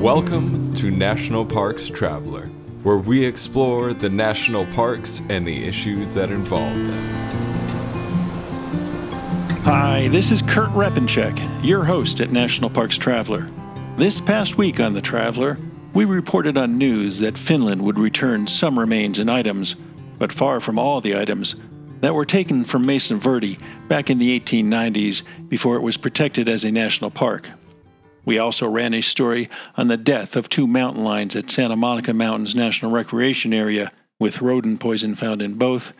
Welcome to National Parks Traveler, where we explore the national parks and the issues that involve them. Hi, this is Kurt Repanshek, your host at National Parks Traveler. This past week on The Traveler, we reported on news that Finland would return some remains and items, but far from all the items, that were taken from Mesa Verde back in the 1890s before it was protected as a national park. We also ran a story on the death of two mountain lions at Santa Monica Mountains National Recreation Area, with rodent poison found in both,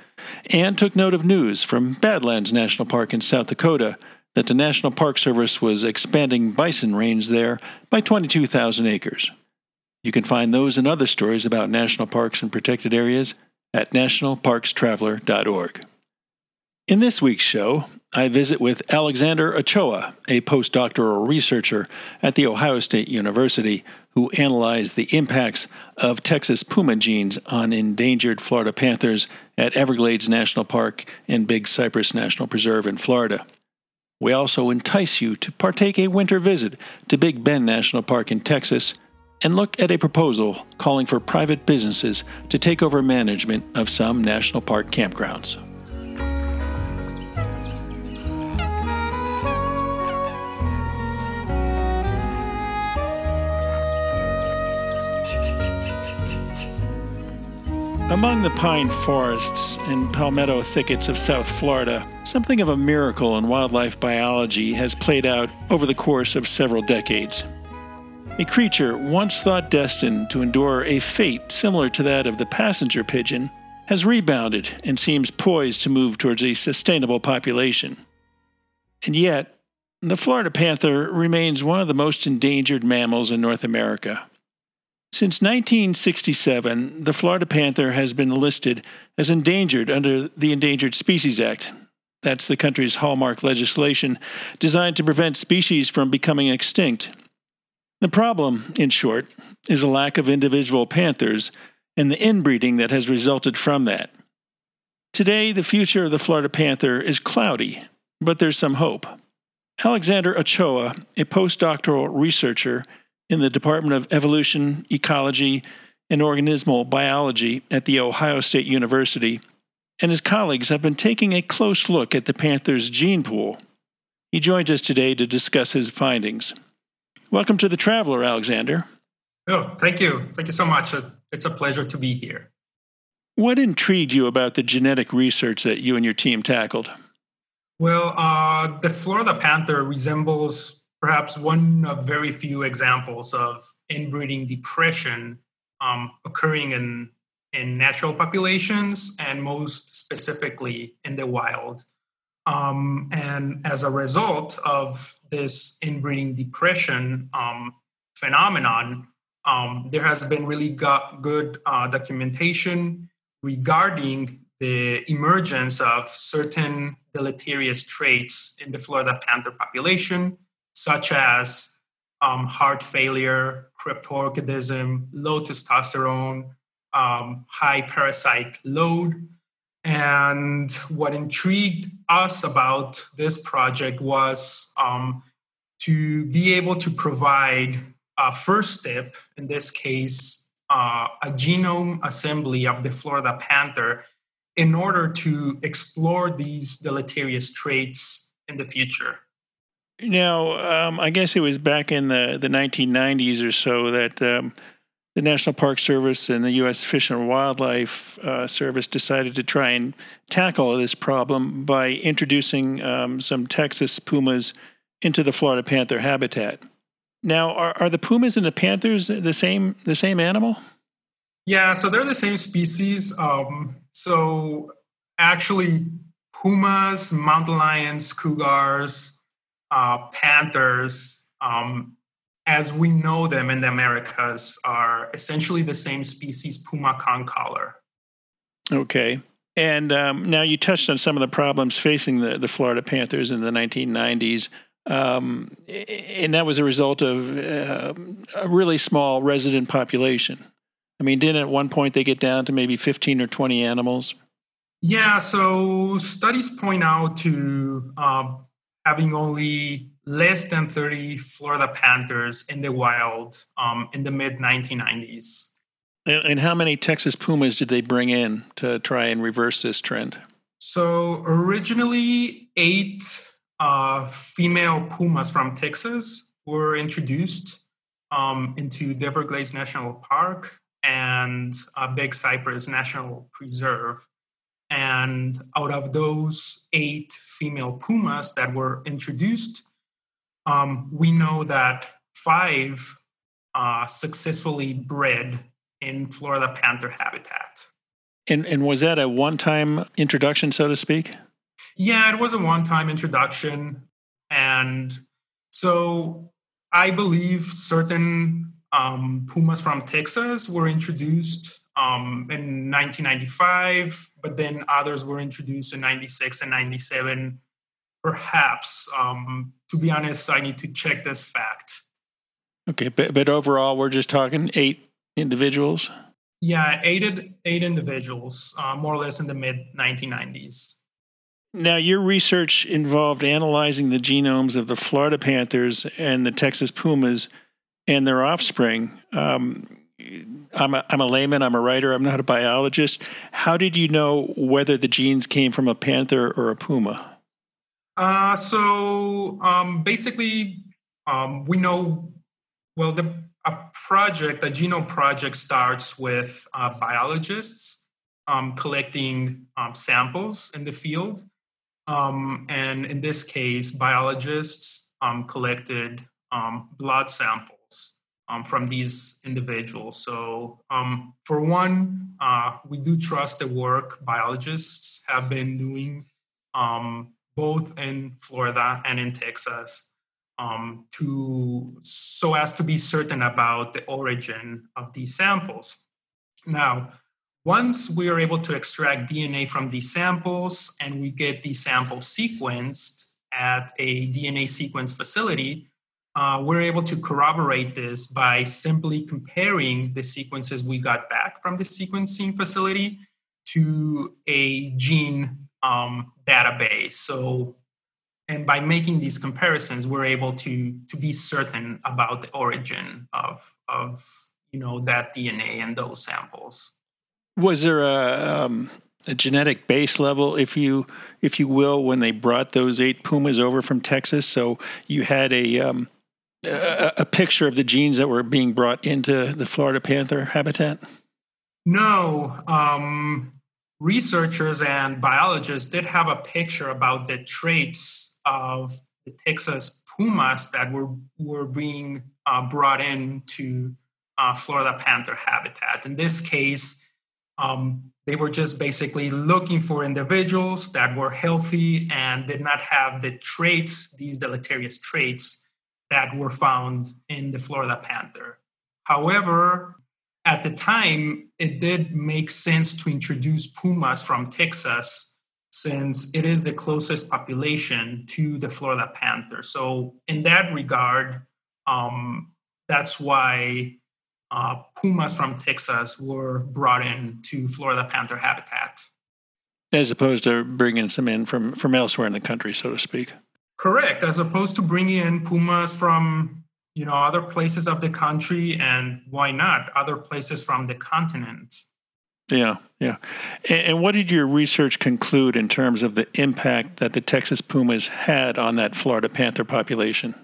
and took note of news from Badlands National Park in South Dakota that the National Park Service was expanding bison range there by 22,000 acres. You can find those and other stories about national parks and protected areas at nationalparkstraveler.org. In this week's show, I visit with Alexander Ochoa, a postdoctoral researcher at The Ohio State University, who analyzed the impacts of Texas puma genes on endangered Florida panthers at Everglades National Park and Big Cypress National Preserve in Florida. We also entice you to partake a winter visit to Big Bend National Park in Texas and look at a proposal calling for private businesses to take over management of some national park campgrounds. Among the pine forests and palmetto thickets of South Florida, something of a miracle in wildlife biology has played out over the course of several decades. A creature once thought destined to endure a fate similar to that of the passenger pigeon has rebounded and seems poised to move towards a sustainable population. And yet, the Florida panther remains one of the most endangered mammals in North America. Since 1967, the Florida panther has been listed as endangered under the Endangered Species Act. That's the country's hallmark legislation designed to prevent species from becoming extinct. The problem, in short, is a lack of individual panthers and the inbreeding that has resulted from that. Today, the future of the Florida panther is cloudy, but there's some hope. Alexander Ochoa, a postdoctoral researcher in the Department of Evolution, Ecology, and Organismal Biology at The Ohio State University, and his colleagues have been taking a close look at the panther's gene pool. He joins us today to discuss his findings. Welcome to the Traveler, Alexander. Oh, thank you. Thank you so much. It's a pleasure to be here. What intrigued you about the genetic research that you and your team tackled? Well, uh, the Florida panther resembles perhaps one of very few examples of inbreeding depression um, occurring in in natural populations and most specifically in the wild. Um, and as a result of this inbreeding depression um, phenomenon, um, there has been really good uh, documentation regarding the emergence of certain deleterious traits in the Florida panther population such as um, heart failure, cryptorchidism, low testosterone, um, high parasite load. And what intrigued us about this project was um, to be able to provide a first step, in this case, uh, a genome assembly of the Florida panther in order to explore these deleterious traits in the future. Now, um, I guess it was back in the, the 1990s or so that um, the National Park Service and the U.S. Fish and Wildlife uh, Service decided to try and tackle this problem by introducing um, some Texas pumas into the Florida panther habitat. Now, are, are the pumas and the panthers the same the same animal? Yeah, so they're the same species. Um, so actually, pumas, mountain lions, cougars, uh, panthers, um, as we know them in the Americas, are essentially the same species, puma concolor. Okay. And um, now you touched on some of the problems facing the, the Florida Panthers in the 1990s. Um, and that was a result of uh, a really small resident population. I mean, didn't at one point they get down to maybe 15 or 20 animals? Yeah, so studies point out to uh, having only less than 30 Florida panthers in the wild um, in the mid 1990s. And, and how many Texas pumas did they bring in to try and reverse this trend? So originally, eight uh, female pumas from Texas were introduced um, into the Everglades National Park and uh, Big Cypress National Preserve. And out of those eight female pumas that were introduced, um, we know that five uh, successfully bred in Florida panther habitat. And, and was that a one time introduction, so to speak? Yeah, it was a one time introduction. And so I believe certain um, pumas from Texas were introduced um, in 1995, but then others were introduced in 96 and 97. Perhaps, um, to be honest, I need to check this fact. Okay, but, but overall, we're just talking eight individuals? Yeah, eight, eight individuals, uh, more or less in the mid 1990s. Now, your research involved analyzing the genomes of the Florida Panthers and the Texas Pumas and their offspring. Um, I'm a, I'm a layman, I'm a writer, I'm not a biologist. How did you know whether the genes came from a panther or a puma? Uh, so um, basically, um, we know, well, the a project, a genome project starts with uh, biologists um, collecting um, samples in the field. Um, and in this case, biologists um, collected blood samples um, from these individuals. So, for one, uh, we do trust the work biologists have been doing both in Florida and in Texas um, to so as to be certain about the origin of these samples. Now, once we are able to extract DNA from these samples and we get these samples sequenced at a DNA sequence facility, uh, we're able to corroborate this by simply comparing the sequences we got back from the sequencing facility to a gene um, database. So and by making these comparisons we're able to to be certain about the origin of of you know that dna and those samples was there a, um, a genetic base level if you if you will when they brought those eight pumas over from texas so you had a um, a, a picture of the genes that were being brought into the florida panther habitat no um, researchers and biologists did have a picture about the traits of the Texas pumas that were were being uh, brought into uh, Florida panther habitat. In this case, um, they were just basically looking for individuals that were healthy and did not have the traits, these deleterious traits that were found in the Florida panther. However, at the time, it did make sense to introduce pumas from Texas since it is the closest population to the Florida panther. So, in that regard, um, that's why uh, pumas from Texas were brought in to Florida panther habitat. As opposed to bringing some in from, from elsewhere in the country, so to speak. Correct. As opposed to bringing in pumas from you know other places of the country and why not other places from the continent yeah, yeah. And, and, what did your research conclude in terms of the impact that the Texas Pumas had on that Florida Panther population?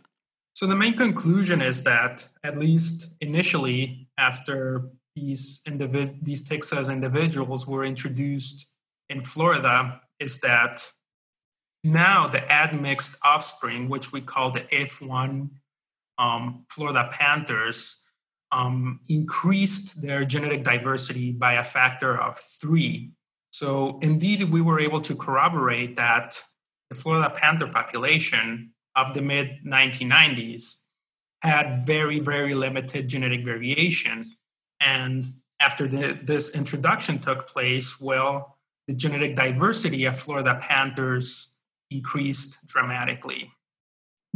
So, the main conclusion is that, at least initially, after these, individ- these Texas individuals were introduced in Florida, is that now the admixed offspring, which we call the F1 um, Florida Panthers, um, increased their genetic diversity by a factor of three. So, indeed, we were able to corroborate that the Florida panther population of the mid 1990s had very, very limited genetic variation. And after the, this introduction took place, well, the genetic diversity of Florida panthers increased dramatically.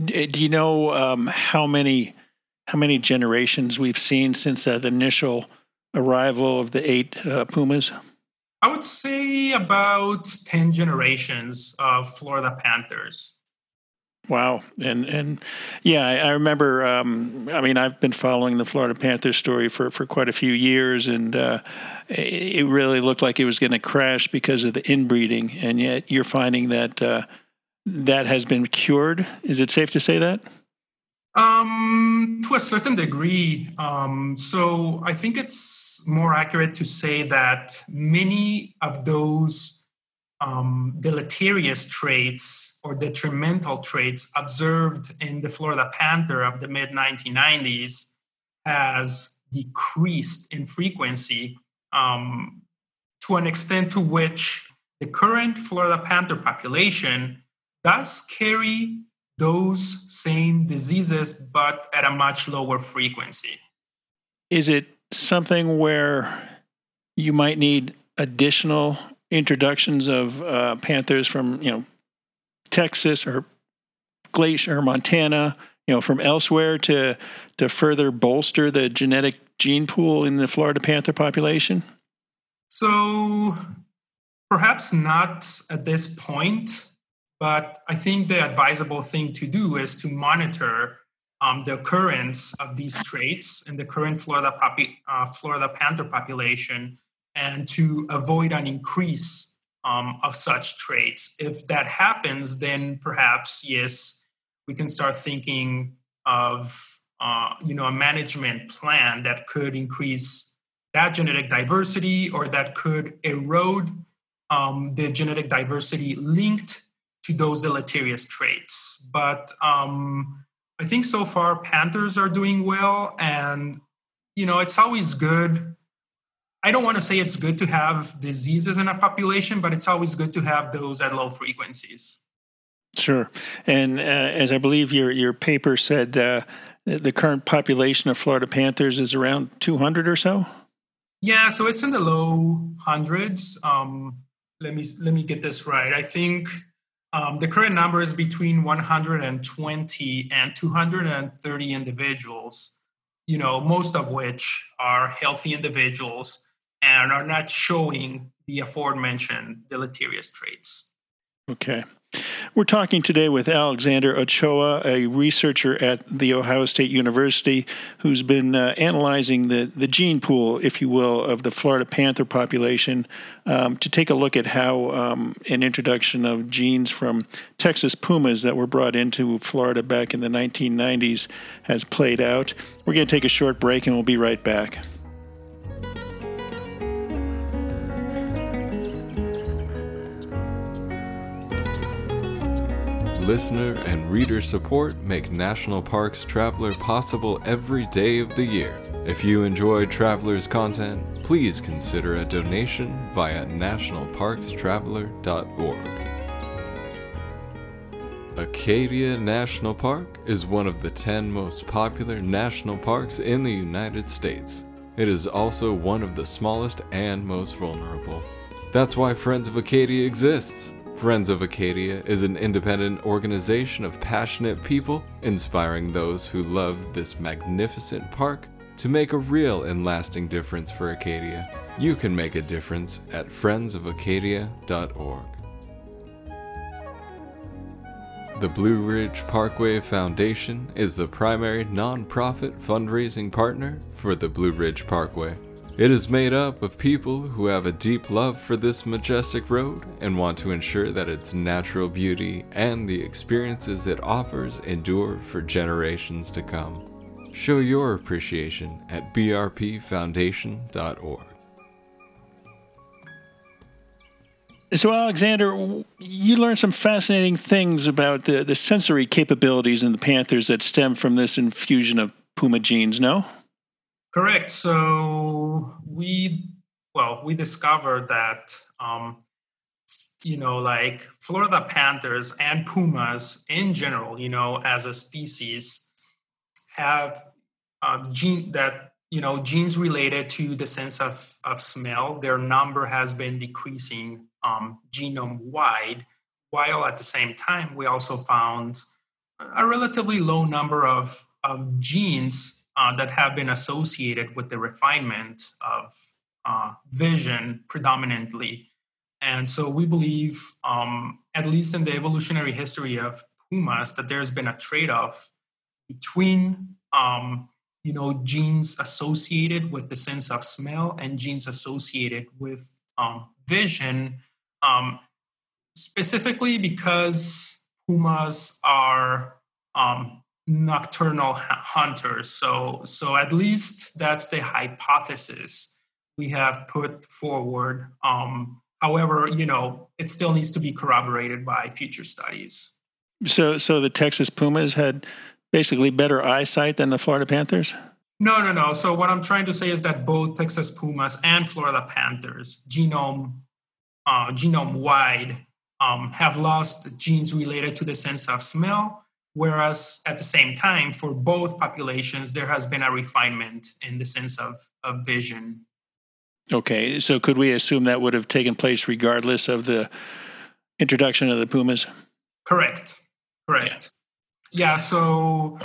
Do you know um, how many how many generations we've seen since that initial arrival of the eight uh, pumas? I would say about 10 generations of Florida Panthers. Wow, and and yeah, I, I remember. Um, I mean, I've been following the Florida Panthers story for, for quite a few years, and uh, it, really looked like it was going to crash because of the inbreeding. And yet, you're finding that uh, that has been cured. Is it safe to say that? Um, to a certain degree. Um, so I think it's more accurate to say that many of those um, deleterious traits or detrimental traits observed in the Florida panther of the mid 1990s has decreased in frequency um, to an extent to which the current Florida panther population does carry those same diseases, but at a much lower frequency. Is it something where you might need additional introductions of uh, panthers from you know Texas or Glacier or Montana, you know, from elsewhere to to further bolster the genetic gene pool in the Florida panther population? So perhaps not at this point, but I think the advisable thing to do is to monitor um, the occurrence of these traits in the current Florida, popu- uh, Florida panther population and to avoid an increase um, of such traits. If that happens, then perhaps, yes, we can start thinking of uh, you know a management plan that could increase that genetic diversity or that could erode um, the genetic diversity linked to those deleterious traits. But um, I think so far Panthers are doing well, and you know it's always good I don't want to say it's good to have diseases in a population, but it's always good to have those at low frequencies. Sure, and uh, as I believe your your paper said, uh, the current population of Florida panthers is around 200 or so. Yeah, so it's in the low hundreds. Um, let me let me get this right. I think um, the current number is between 120 and 230 individuals. You know, most of which are healthy individuals and are not showing the aforementioned deleterious traits. Okay. We're talking today with Alexander Ochoa, a researcher at The Ohio State University, who's been uh, analyzing the, the gene pool, if you will, of the Florida panther population um, to take a look at how um, an introduction of genes from Texas pumas that were brought into Florida back in the 1990s has played out. We're going to take a short break and we'll be right back. Listener and reader support make National Parks Traveler possible every day of the year. If you enjoy Traveler's content, please consider a donation via nationalparkstraveler.org. Acadia National Park is one of the 10 most popular national parks in the United States. It is also one of the smallest and most vulnerable. That's why Friends of Acadia exists. Friends of Acadia is an independent organization of passionate people inspiring those who love this magnificent park to make a real and lasting difference for Acadia. You can make a difference at friendsofacadia.org. The Blue Ridge Parkway Foundation is the primary nonprofit fundraising partner for the Blue Ridge Parkway. It is made up of people who have a deep love for this majestic road and want to ensure that its natural beauty and the experiences it offers endure for generations to come. Show your appreciation at brpfoundation.org. So, Alexander, you learned some fascinating things about the, the sensory capabilities in the panthers that stem from this infusion of puma genes, no? Correct. So we, well, we discovered that, um, you know, like Florida panthers and pumas in general, you know, as a species, have uh, gene that you know genes related to the sense of of smell. Their number has been decreasing um, genome wide, while at the same time we also found a relatively low number of of genes uh, that have been associated with the refinement of uh, vision predominantly. And so we believe, um, at least in the evolutionary history of pumas that there's been a trade-off between um, you know genes associated with the sense of smell and genes associated with um, vision um, specifically because pumas are um, nocturnal hunters so so at least that's the hypothesis we have put forward um, however you know it still needs to be corroborated by future studies so so the texas pumas had basically better eyesight than the Florida Panthers? No, no, no. So what I'm trying to say is that both Texas Pumas and Florida Panthers, genome uh, genome wide, um, have lost genes related to the sense of smell. Whereas at the same time, for both populations, there has been a refinement in the sense of, of vision. Okay, so could we assume that would have taken place regardless of the introduction of the Pumas? Correct. Correct. Yeah, so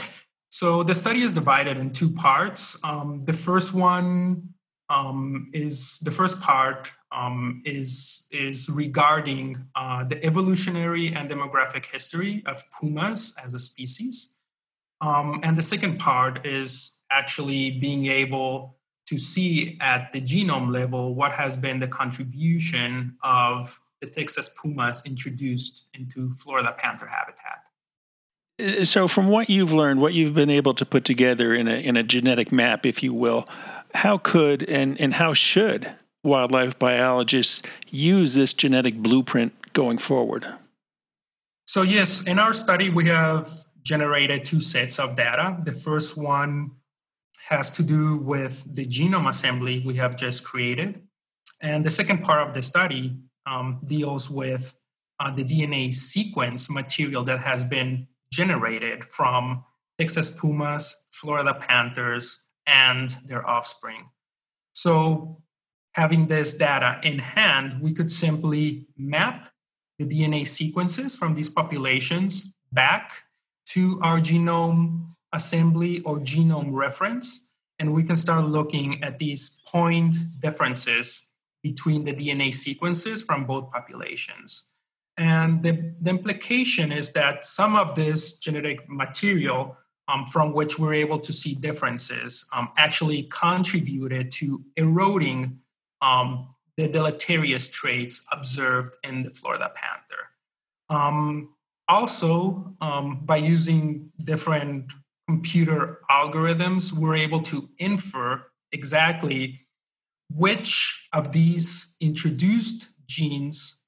so the study is divided in two parts. Um, the first one um, is the first part um, is is regarding uh, the evolutionary and demographic history of pumas as a species, um, and the second part is actually being able to see at the genome level what has been the contribution of the Texas pumas introduced into Florida panther habitat. Uh, so, from what you've learned, what you've been able to put together in a in a genetic map, if you will, how could and and how should wildlife biologists use this genetic blueprint going forward? So, yes, in our study, we have generated two sets of data. The first one has to do with the genome assembly we have just created, and the second part of the study um, deals with uh, the DNA sequence material that has been generated from Texas Pumas, Florida Panthers, and their offspring. So, having this data in hand, we could simply map the DNA sequences from these populations back to our genome assembly or genome reference, and we can start looking at these point differences between the DNA sequences from both populations. And the, the implication is that some of this genetic material um, from which we're able to see differences um, actually contributed to eroding um, the deleterious traits observed in the Florida panther. Um, also, um, by using different computer algorithms, we're able to infer exactly which of these introduced genes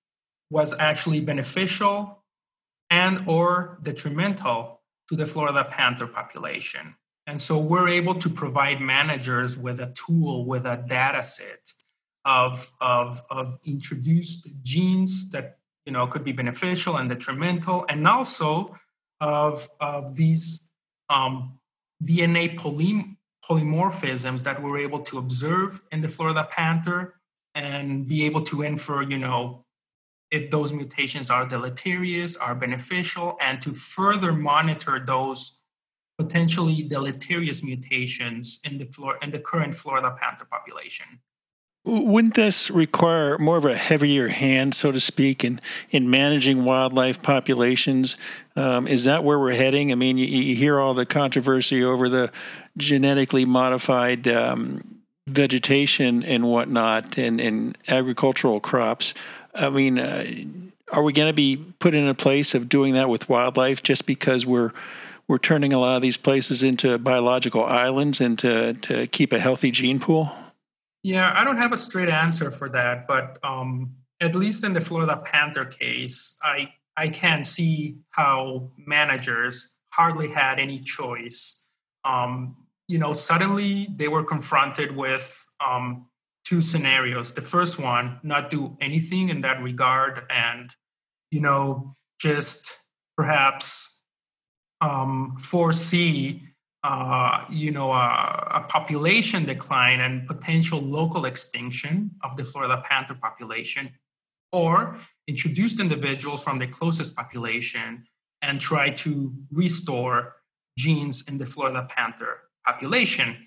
was actually beneficial and or detrimental to the Florida panther population. And so we're able to provide managers with a tool, with a data set of, of, of introduced genes that you know could be beneficial and detrimental, and also of, of these um, DNA poly, polymorphisms that we're able to observe in the Florida panther and be able to infer, you know, if those mutations are deleterious, are beneficial, and to further monitor those potentially deleterious mutations in the Flor- in the current Florida panther population. Wouldn't this require more of a heavier hand, so to speak, in, in managing wildlife populations? Um, is that where we're heading? I mean, you, you, hear all the controversy over the genetically modified um, vegetation and whatnot and, and agricultural crops. I mean, uh, are we going to be put in a place of doing that with wildlife just because we're we're turning a lot of these places into biological islands and to to keep a healthy gene pool? Yeah, I don't have a straight answer for that, but um, at least in the Florida Panther case, I I can see how managers hardly had any choice. Um, you know, suddenly they were confronted with um, two scenarios. The first one, not do anything in that regard, and you know, just perhaps um, foresee, uh, you know, a, a, population decline and potential local extinction of the Florida panther population, or introduced individuals from the closest population and try to restore genes in the Florida panther population.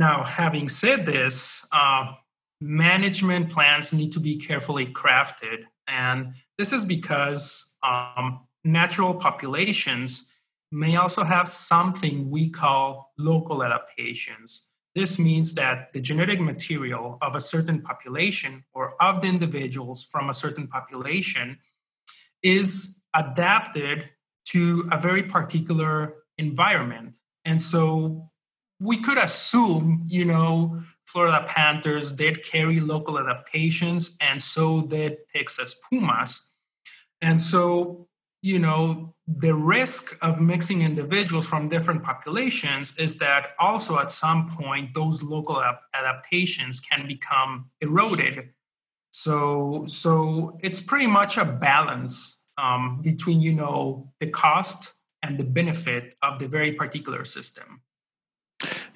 Now, having said this, uh, management plans need to be carefully crafted. And this is because um, natural populations may also have something we call local adaptations. This means that the genetic material of a certain population or of the individuals from a certain population is adapted to a very particular environment. And so we could assume, you know, Florida Panthers did carry local adaptations, and so did Texas Pumas. And so, you know, the risk of mixing individuals from different populations is that also at some point those local adaptations can become eroded. So, so it's pretty much a balance um, between, you know, the cost and the benefit of the very particular system.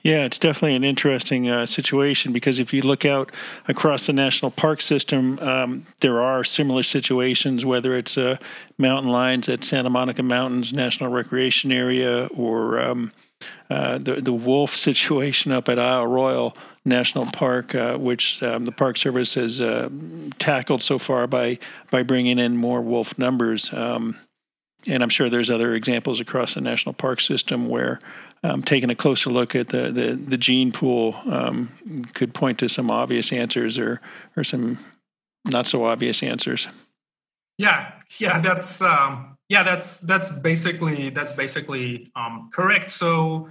Yeah, it's definitely an interesting uh, situation because if you look out across the national park system, um, there are similar situations, whether it's uh, mountain lions at Santa Monica Mountains National Recreation Area or um, uh, the the wolf situation up at Isle Royale National Park, uh, which um, the Park Service has uh, tackled so far by by bringing in more wolf numbers. Um, and I'm sure there's other examples across the national park system where um, taking a closer look at the the, the gene pool um, could point to some obvious answers or or some not so obvious answers. Yeah, yeah, that's um, yeah, that's that's basically that's basically um, correct. So,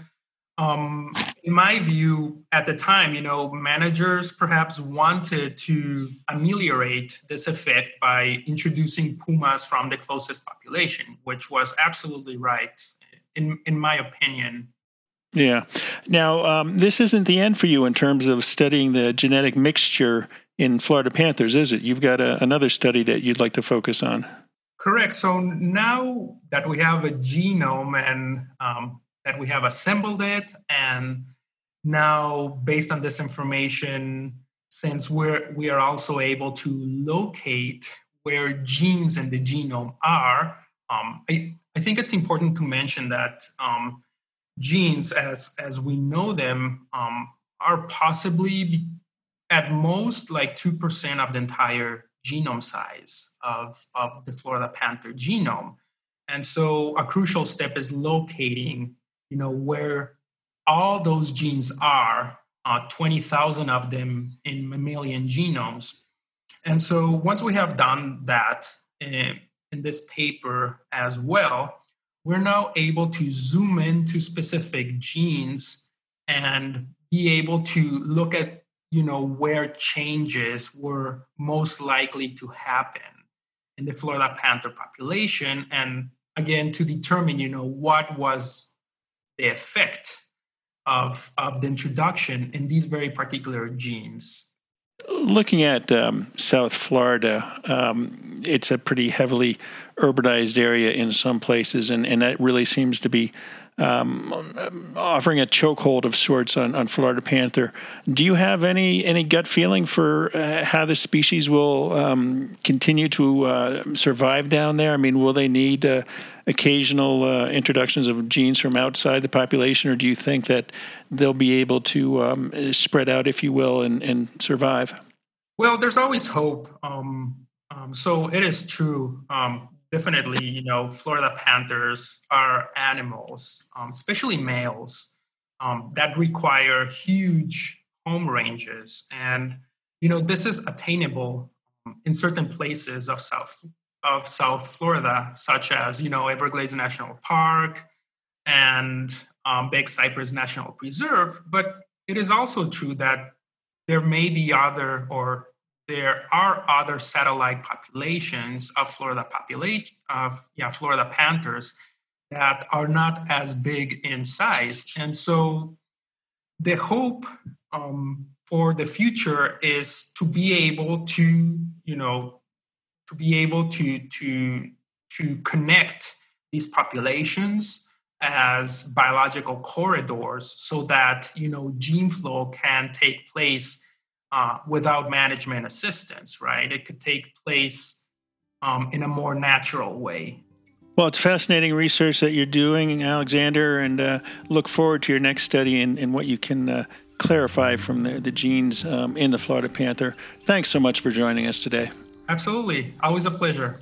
um, in my view, at the time, you know, managers perhaps wanted to ameliorate this effect by introducing pumas from the closest population, which was absolutely right in in my opinion. Yeah. Now, um, this isn't the end for you in terms of studying the genetic mixture in Florida Panthers, is it? You've got a, another study that you'd like to focus on. Correct. So now that we have a genome and um, that we have assembled it, and now based on this information, since we're we are also able to locate where genes in the genome are, um, I, I think it's important to mention that um, genes as as we know them um, are possibly at most like 2% of the entire genome size of, of the florida panther genome. And so a crucial step is locating you know where all those genes are uh, 20000 of them in mammalian genomes. And so once we have done that eh, in this paper as well we're now able to zoom into specific genes and be able to look at you know where changes were most likely to happen in the florida panther population and again to determine you know what was the effect of of the introduction in these very particular genes. Looking at um, South Florida, um, it's a pretty heavily urbanized area in some places, and, and that really seems to be um, offering a chokehold of sorts on, on Florida panther. Do you have any any gut feeling for uh, how the species will um, continue to uh, survive down there? I mean, will they need uh, occasional uh, introductions of genes from outside the population, or do you think that they'll be able to um, spread out, if you will, and, and survive? Well, there's always hope. Um, um, so it is true. Definitely, you know, Florida panthers are animals, um, especially males, um, that require huge home ranges, and you know, this is attainable um, in certain places of South of South Florida, such as you know Everglades National Park and um, Big Cypress National Preserve. But it is also true that there may be other or there are other satellite populations of Florida population of yeah Florida panthers that are not as big in size, and so the hope um, for the future is to be able to you know to be able to to to connect these populations as biological corridors so that you know gene flow can take place uh, without management assistance, right? It could take place um, in a more natural way. Well, it's fascinating research that you're doing, Alexander, and uh, look forward to your next study and, and what you can uh, clarify from the, the genes um, in the Florida panther. Thanks so much for joining us today. Absolutely. Always a pleasure.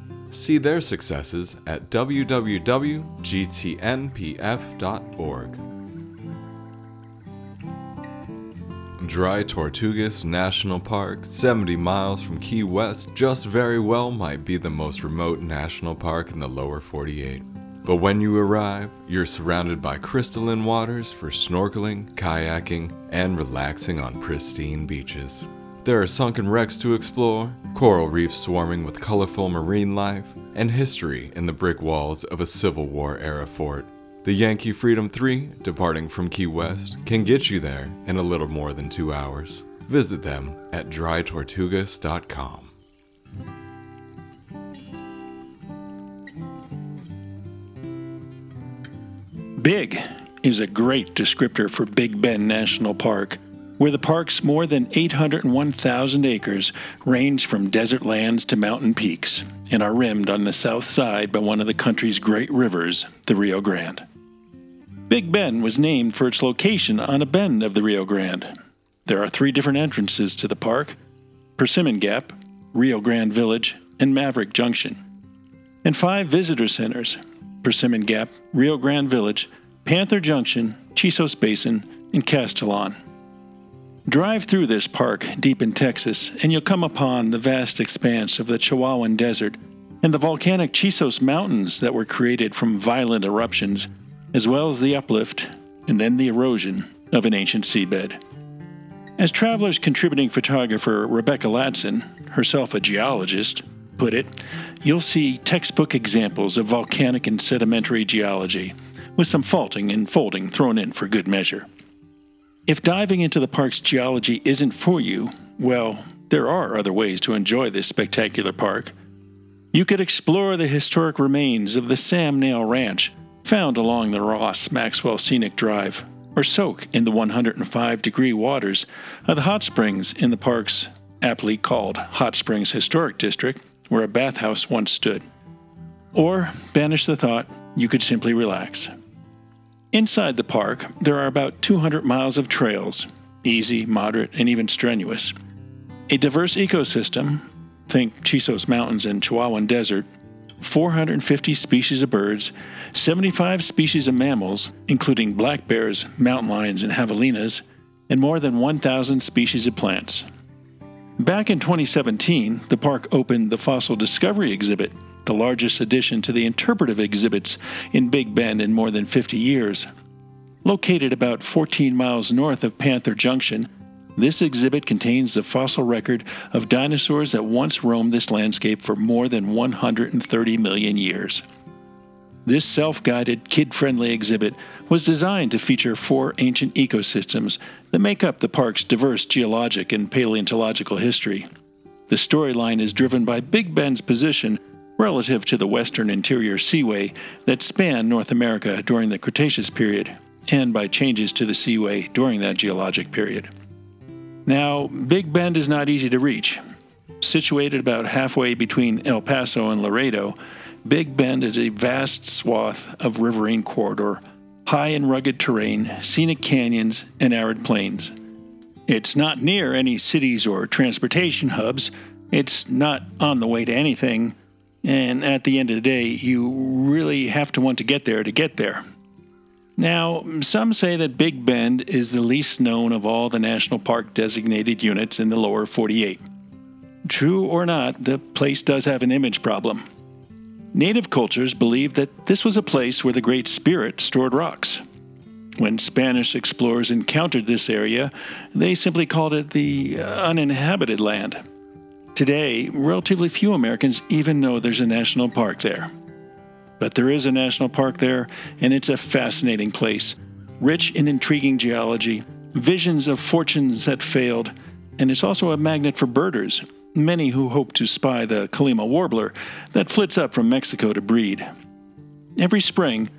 See their successes at www.gtnpf.org. Dry Tortugas National Park, 70 miles from Key West, just very well might be the most remote national park in the lower 48. But when you arrive, you're surrounded by crystalline waters for snorkeling, kayaking, and relaxing on pristine beaches. There are sunken wrecks to explore, coral reefs swarming with colorful marine life, and history in the brick walls of a Civil War era fort. The Yankee Freedom 3, departing from Key West, can get you there in a little more than two hours. Visit them at drytortugas.com. Big is a great descriptor for Big Bend National Park, where the park's more than 801,000 acres range from desert lands to mountain peaks and are rimmed on the south side by one of the country's great rivers, the Rio Grande. Big Bend was named for its location on a bend of the Rio Grande. There are three different entrances to the park Persimmon Gap, Rio Grande Village, and Maverick Junction, and five visitor centers Persimmon Gap, Rio Grande Village, Panther Junction, Chisos Basin, and Castolon. Drive through this park deep in Texas, and you'll come upon the vast expanse of the Chihuahuan Desert and the volcanic Chisos Mountains that were created from violent eruptions, as well as the uplift and then the erosion of an ancient seabed. As Traveler's contributing photographer Rebecca Latson, herself a geologist, put it, you'll see textbook examples of volcanic and sedimentary geology, with some faulting and folding thrown in for good measure. If diving into the park's geology isn't for you, well, there are other ways to enjoy this spectacular park. You could explore the historic remains of the Sam Nail Ranch, found along the Ross Maxwell Scenic Drive, or soak in the 105 degree waters of the hot springs in the park's aptly called Hot Springs Historic District, where a bathhouse once stood. Or, banish the thought, you could simply relax. Inside the park, there are about 200 miles of trails, easy, moderate, and even strenuous. A diverse ecosystem, think Chisos Mountains and Chihuahuan Desert, 450 species of birds, 75 species of mammals, including black bears, mountain lions, and javelinas, and more than 1,000 species of plants. Back in 2017, the park opened the Fossil Discovery exhibit, the largest addition to the interpretive exhibits in Big Bend in more than 50 years. Located about 14 miles north of Panther Junction, this exhibit contains the fossil record of dinosaurs that once roamed this landscape for more than 130 million years. This self guided, kid friendly exhibit was designed to feature four ancient ecosystems that make up the park's diverse geologic and paleontological history. The storyline is driven by Big Bend's position relative to the western interior seaway that spanned North America during the Cretaceous period, and by changes to the seaway during that geologic period. Now, Big Bend is not easy to reach. Situated about halfway between El Paso and Laredo, Big Bend is a vast swath of riverine corridor, high and rugged terrain, scenic canyons, and arid plains. It's not near any cities or transportation hubs. It's not on the way to anything. And at the end of the day, you really have to want to get there to get there. Now, some say that Big Bend is the least known of all the national park designated units in the lower 48. True or not, the place does have an image problem. Native cultures believed that this was a place where the Great Spirit stored rocks. When Spanish explorers encountered this area, they simply called it the uh, uninhabited land. Today, relatively few Americans even know there's a national park there. But there is a national park there, and it's a fascinating place, rich in intriguing geology, visions of fortunes that failed, and it's also a magnet for birders many who hope to spy the Colima warbler that flits up from Mexico to breed. every spring,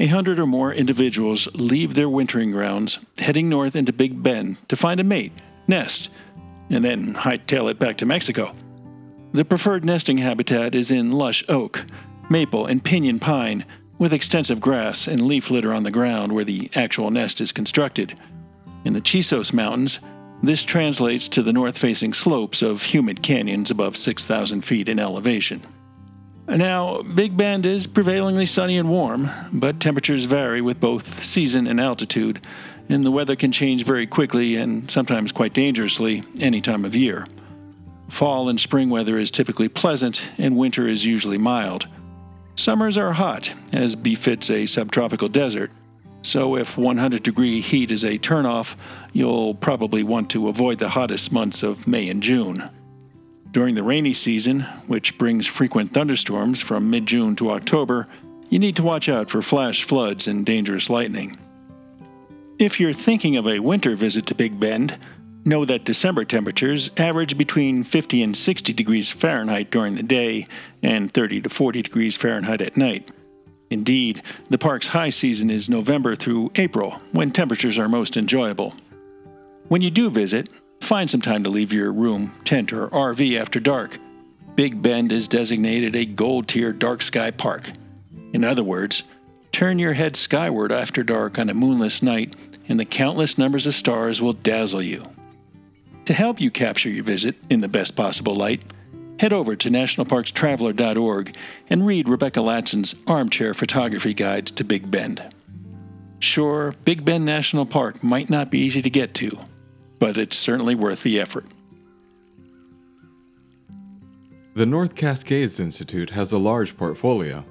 a hundred or more individuals leave their wintering grounds, heading north into Big Bend to find a mate, nest, and then hightail it back to Mexico. The preferred nesting habitat is in lush oak, maple, and pinyon pine, with extensive grass and leaf litter on the ground where the actual nest is constructed. In the Chisos Mountains, this translates to the north facing slopes of humid canyons above 6,000 feet in elevation. Now, Big Bend is prevailingly sunny and warm, but temperatures vary with both season and altitude, and the weather can change very quickly and sometimes quite dangerously any time of year. Fall and spring weather is typically pleasant, and winter is usually mild. Summers are hot, as befits a subtropical desert, so if 100 degree heat is a turnoff, you'll probably want to avoid the hottest months of May and June. During the rainy season, which brings frequent thunderstorms from mid June to October, you need to watch out for flash floods and dangerous lightning. If you're thinking of a winter visit to Big Bend, know that December temperatures average between 50 and 60 degrees Fahrenheit during the day and 30 to 40 degrees Fahrenheit at night. Indeed, the park's high season is November through April, when temperatures are most enjoyable. When you do visit, find some time to leave your room, tent, or RV after dark. Big Bend is designated a gold tier dark sky park. In other words, turn your head skyward after dark on a moonless night, and the countless numbers of stars will dazzle you. To help you capture your visit in the best possible light, head over to nationalparkstraveler.org and read Rebecca Latson's Armchair Photography Guides to Big Bend. Sure, Big Bend National Park might not be easy to get to, but it's certainly worth the effort. The North Cascades Institute has a large portfolio.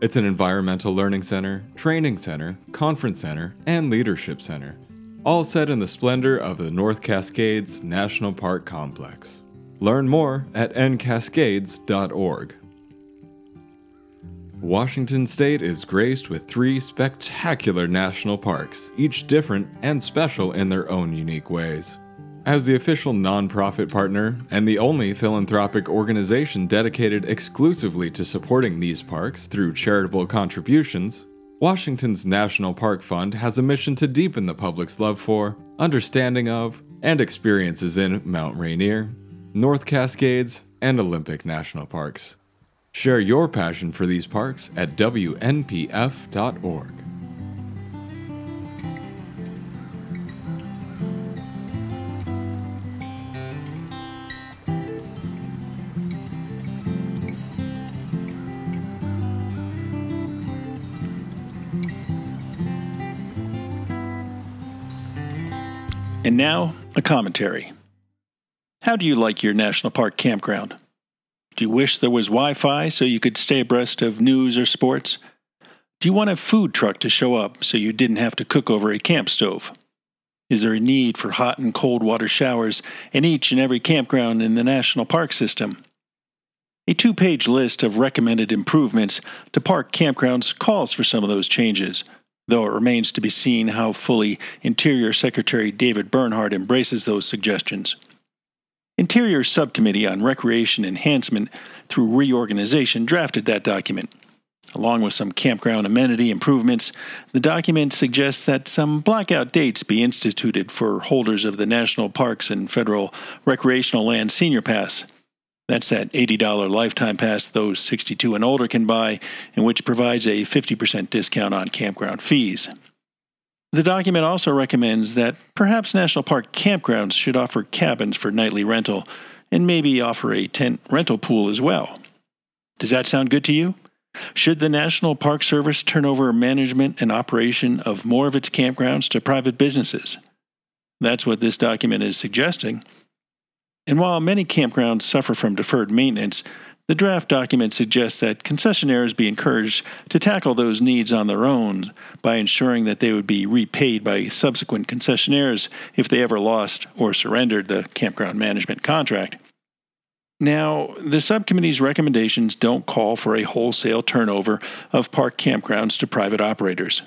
It's an environmental learning center, training center, conference center, and leadership center, all set in the splendor of the North Cascades National Park Complex. Learn more at ncascades.org. Washington State is graced with three spectacular national parks, each different and special in their own unique ways. As the official nonprofit partner and the only philanthropic organization dedicated exclusively to supporting these parks through charitable contributions, Washington's National Park Fund has a mission to deepen the public's love for, understanding of, and experiences in Mount Rainier, North Cascades, and Olympic National Parks. Share your passion for these parks at WNPF.org. now, a commentary. How do you like your national park campground? Do you wish there was Wi Fi so you could stay abreast of news or sports? Do you want a food truck to show up so you didn't have to cook over a camp stove? Is there a need for hot and cold water showers in each and every campground in the national park system? A two page list of recommended improvements to park campgrounds calls for some of those changes, though it remains to be seen how fully Interior Secretary David Bernhardt embraces those suggestions. Interior Subcommittee on Recreation Enhancement through Reorganization drafted that document. Along with some campground amenity improvements, the document suggests that some blackout dates be instituted for holders of the National Parks and Federal Recreational Land Senior Pass. That's that $80 lifetime pass those 62 and older can buy, and which provides a 50% discount on campground fees. The document also recommends that perhaps national park campgrounds should offer cabins for nightly rental and maybe offer a tent rental pool as well. Does that sound good to you? Should the National Park Service turn over management and operation of more of its campgrounds to private businesses? That's what this document is suggesting. And while many campgrounds suffer from deferred maintenance, the draft document suggests that concessionaires be encouraged to tackle those needs on their own by ensuring that they would be repaid by subsequent concessionaires if they ever lost or surrendered the campground management contract. Now, the subcommittee's recommendations don't call for a wholesale turnover of park campgrounds to private operators.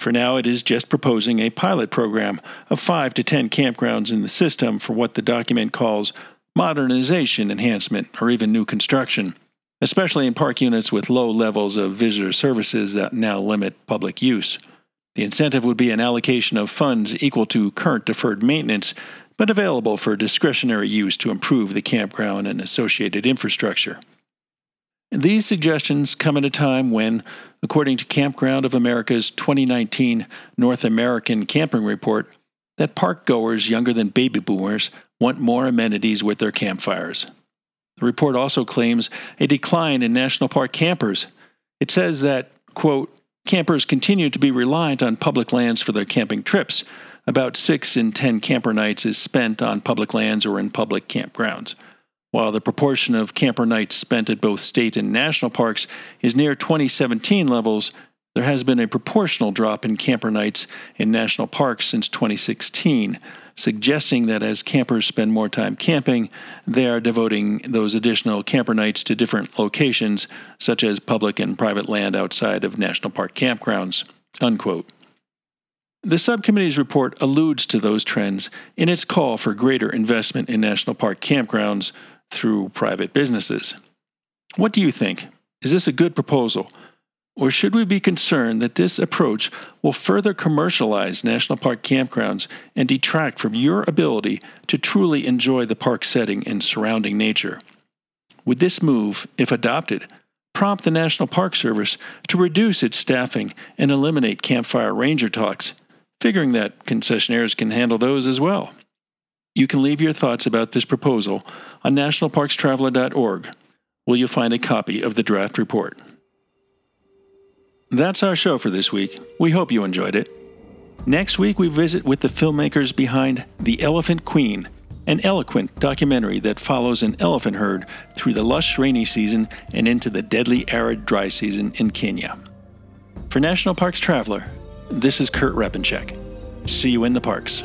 For now, it is just proposing a pilot program of 5 to 10 campgrounds in the system for what the document calls modernization enhancement, or even new construction. especially in park units with low levels of visitor services that now limit public use. The incentive would be an allocation of funds equal to current deferred maintenance, but available for discretionary use to improve the campground and associated infrastructure. These suggestions come at a time when, according to Campground of America's 2019 North American Camping Report, that park goers younger than baby boomers want more amenities with their campfires. The report also claims a decline in national park campers. It says that, quote, campers continue to be reliant on public lands for their camping trips. About 6 in 10 camper nights is spent on public lands or in public campgrounds. While the proportion of camper nights spent at both state and national parks is near 2017 levels, there has been a proportional drop in camper nights in national parks since 2016, suggesting that as campers spend more time camping, they are devoting those additional camper nights to different locations, such as public and private land outside of national park campgrounds. Unquote. The subcommittee's report alludes to those trends in its call for greater investment in national park campgrounds through private businesses. What do you think? Is this a good proposal? Or should we be concerned that this approach will further commercialize national park campgrounds and detract from your ability to truly enjoy the park setting and surrounding nature? Would this move, if adopted, prompt the National Park Service to reduce its staffing and eliminate campfire ranger talks, figuring that concessionaires can handle those as well? You can leave your thoughts about this proposal on nationalparkstraveler.org, where you'll find a copy of the draft report. That's our show for this week. We hope you enjoyed it. Next week, we visit with the filmmakers behind The Elephant Queen, an eloquent documentary that follows an elephant herd through the lush rainy season and into the deadly arid dry season in Kenya. For National Parks Traveler, this is Kurt Repanshek. See you in the parks.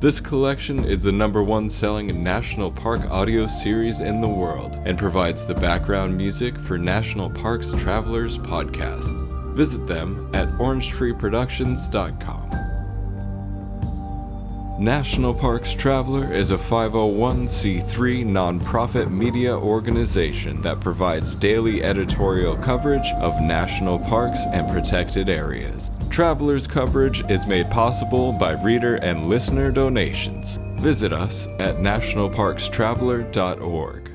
This collection is the number one selling national park audio series in the world and provides the background music for National Parks Travelers podcast. Visit them at orangetreeproductions.com. National Parks Traveler is a 501c3 nonprofit media organization that provides daily editorial coverage of national parks and protected areas. Travelers coverage is made possible by reader and listener donations. Visit us at nationalparkstraveler.org.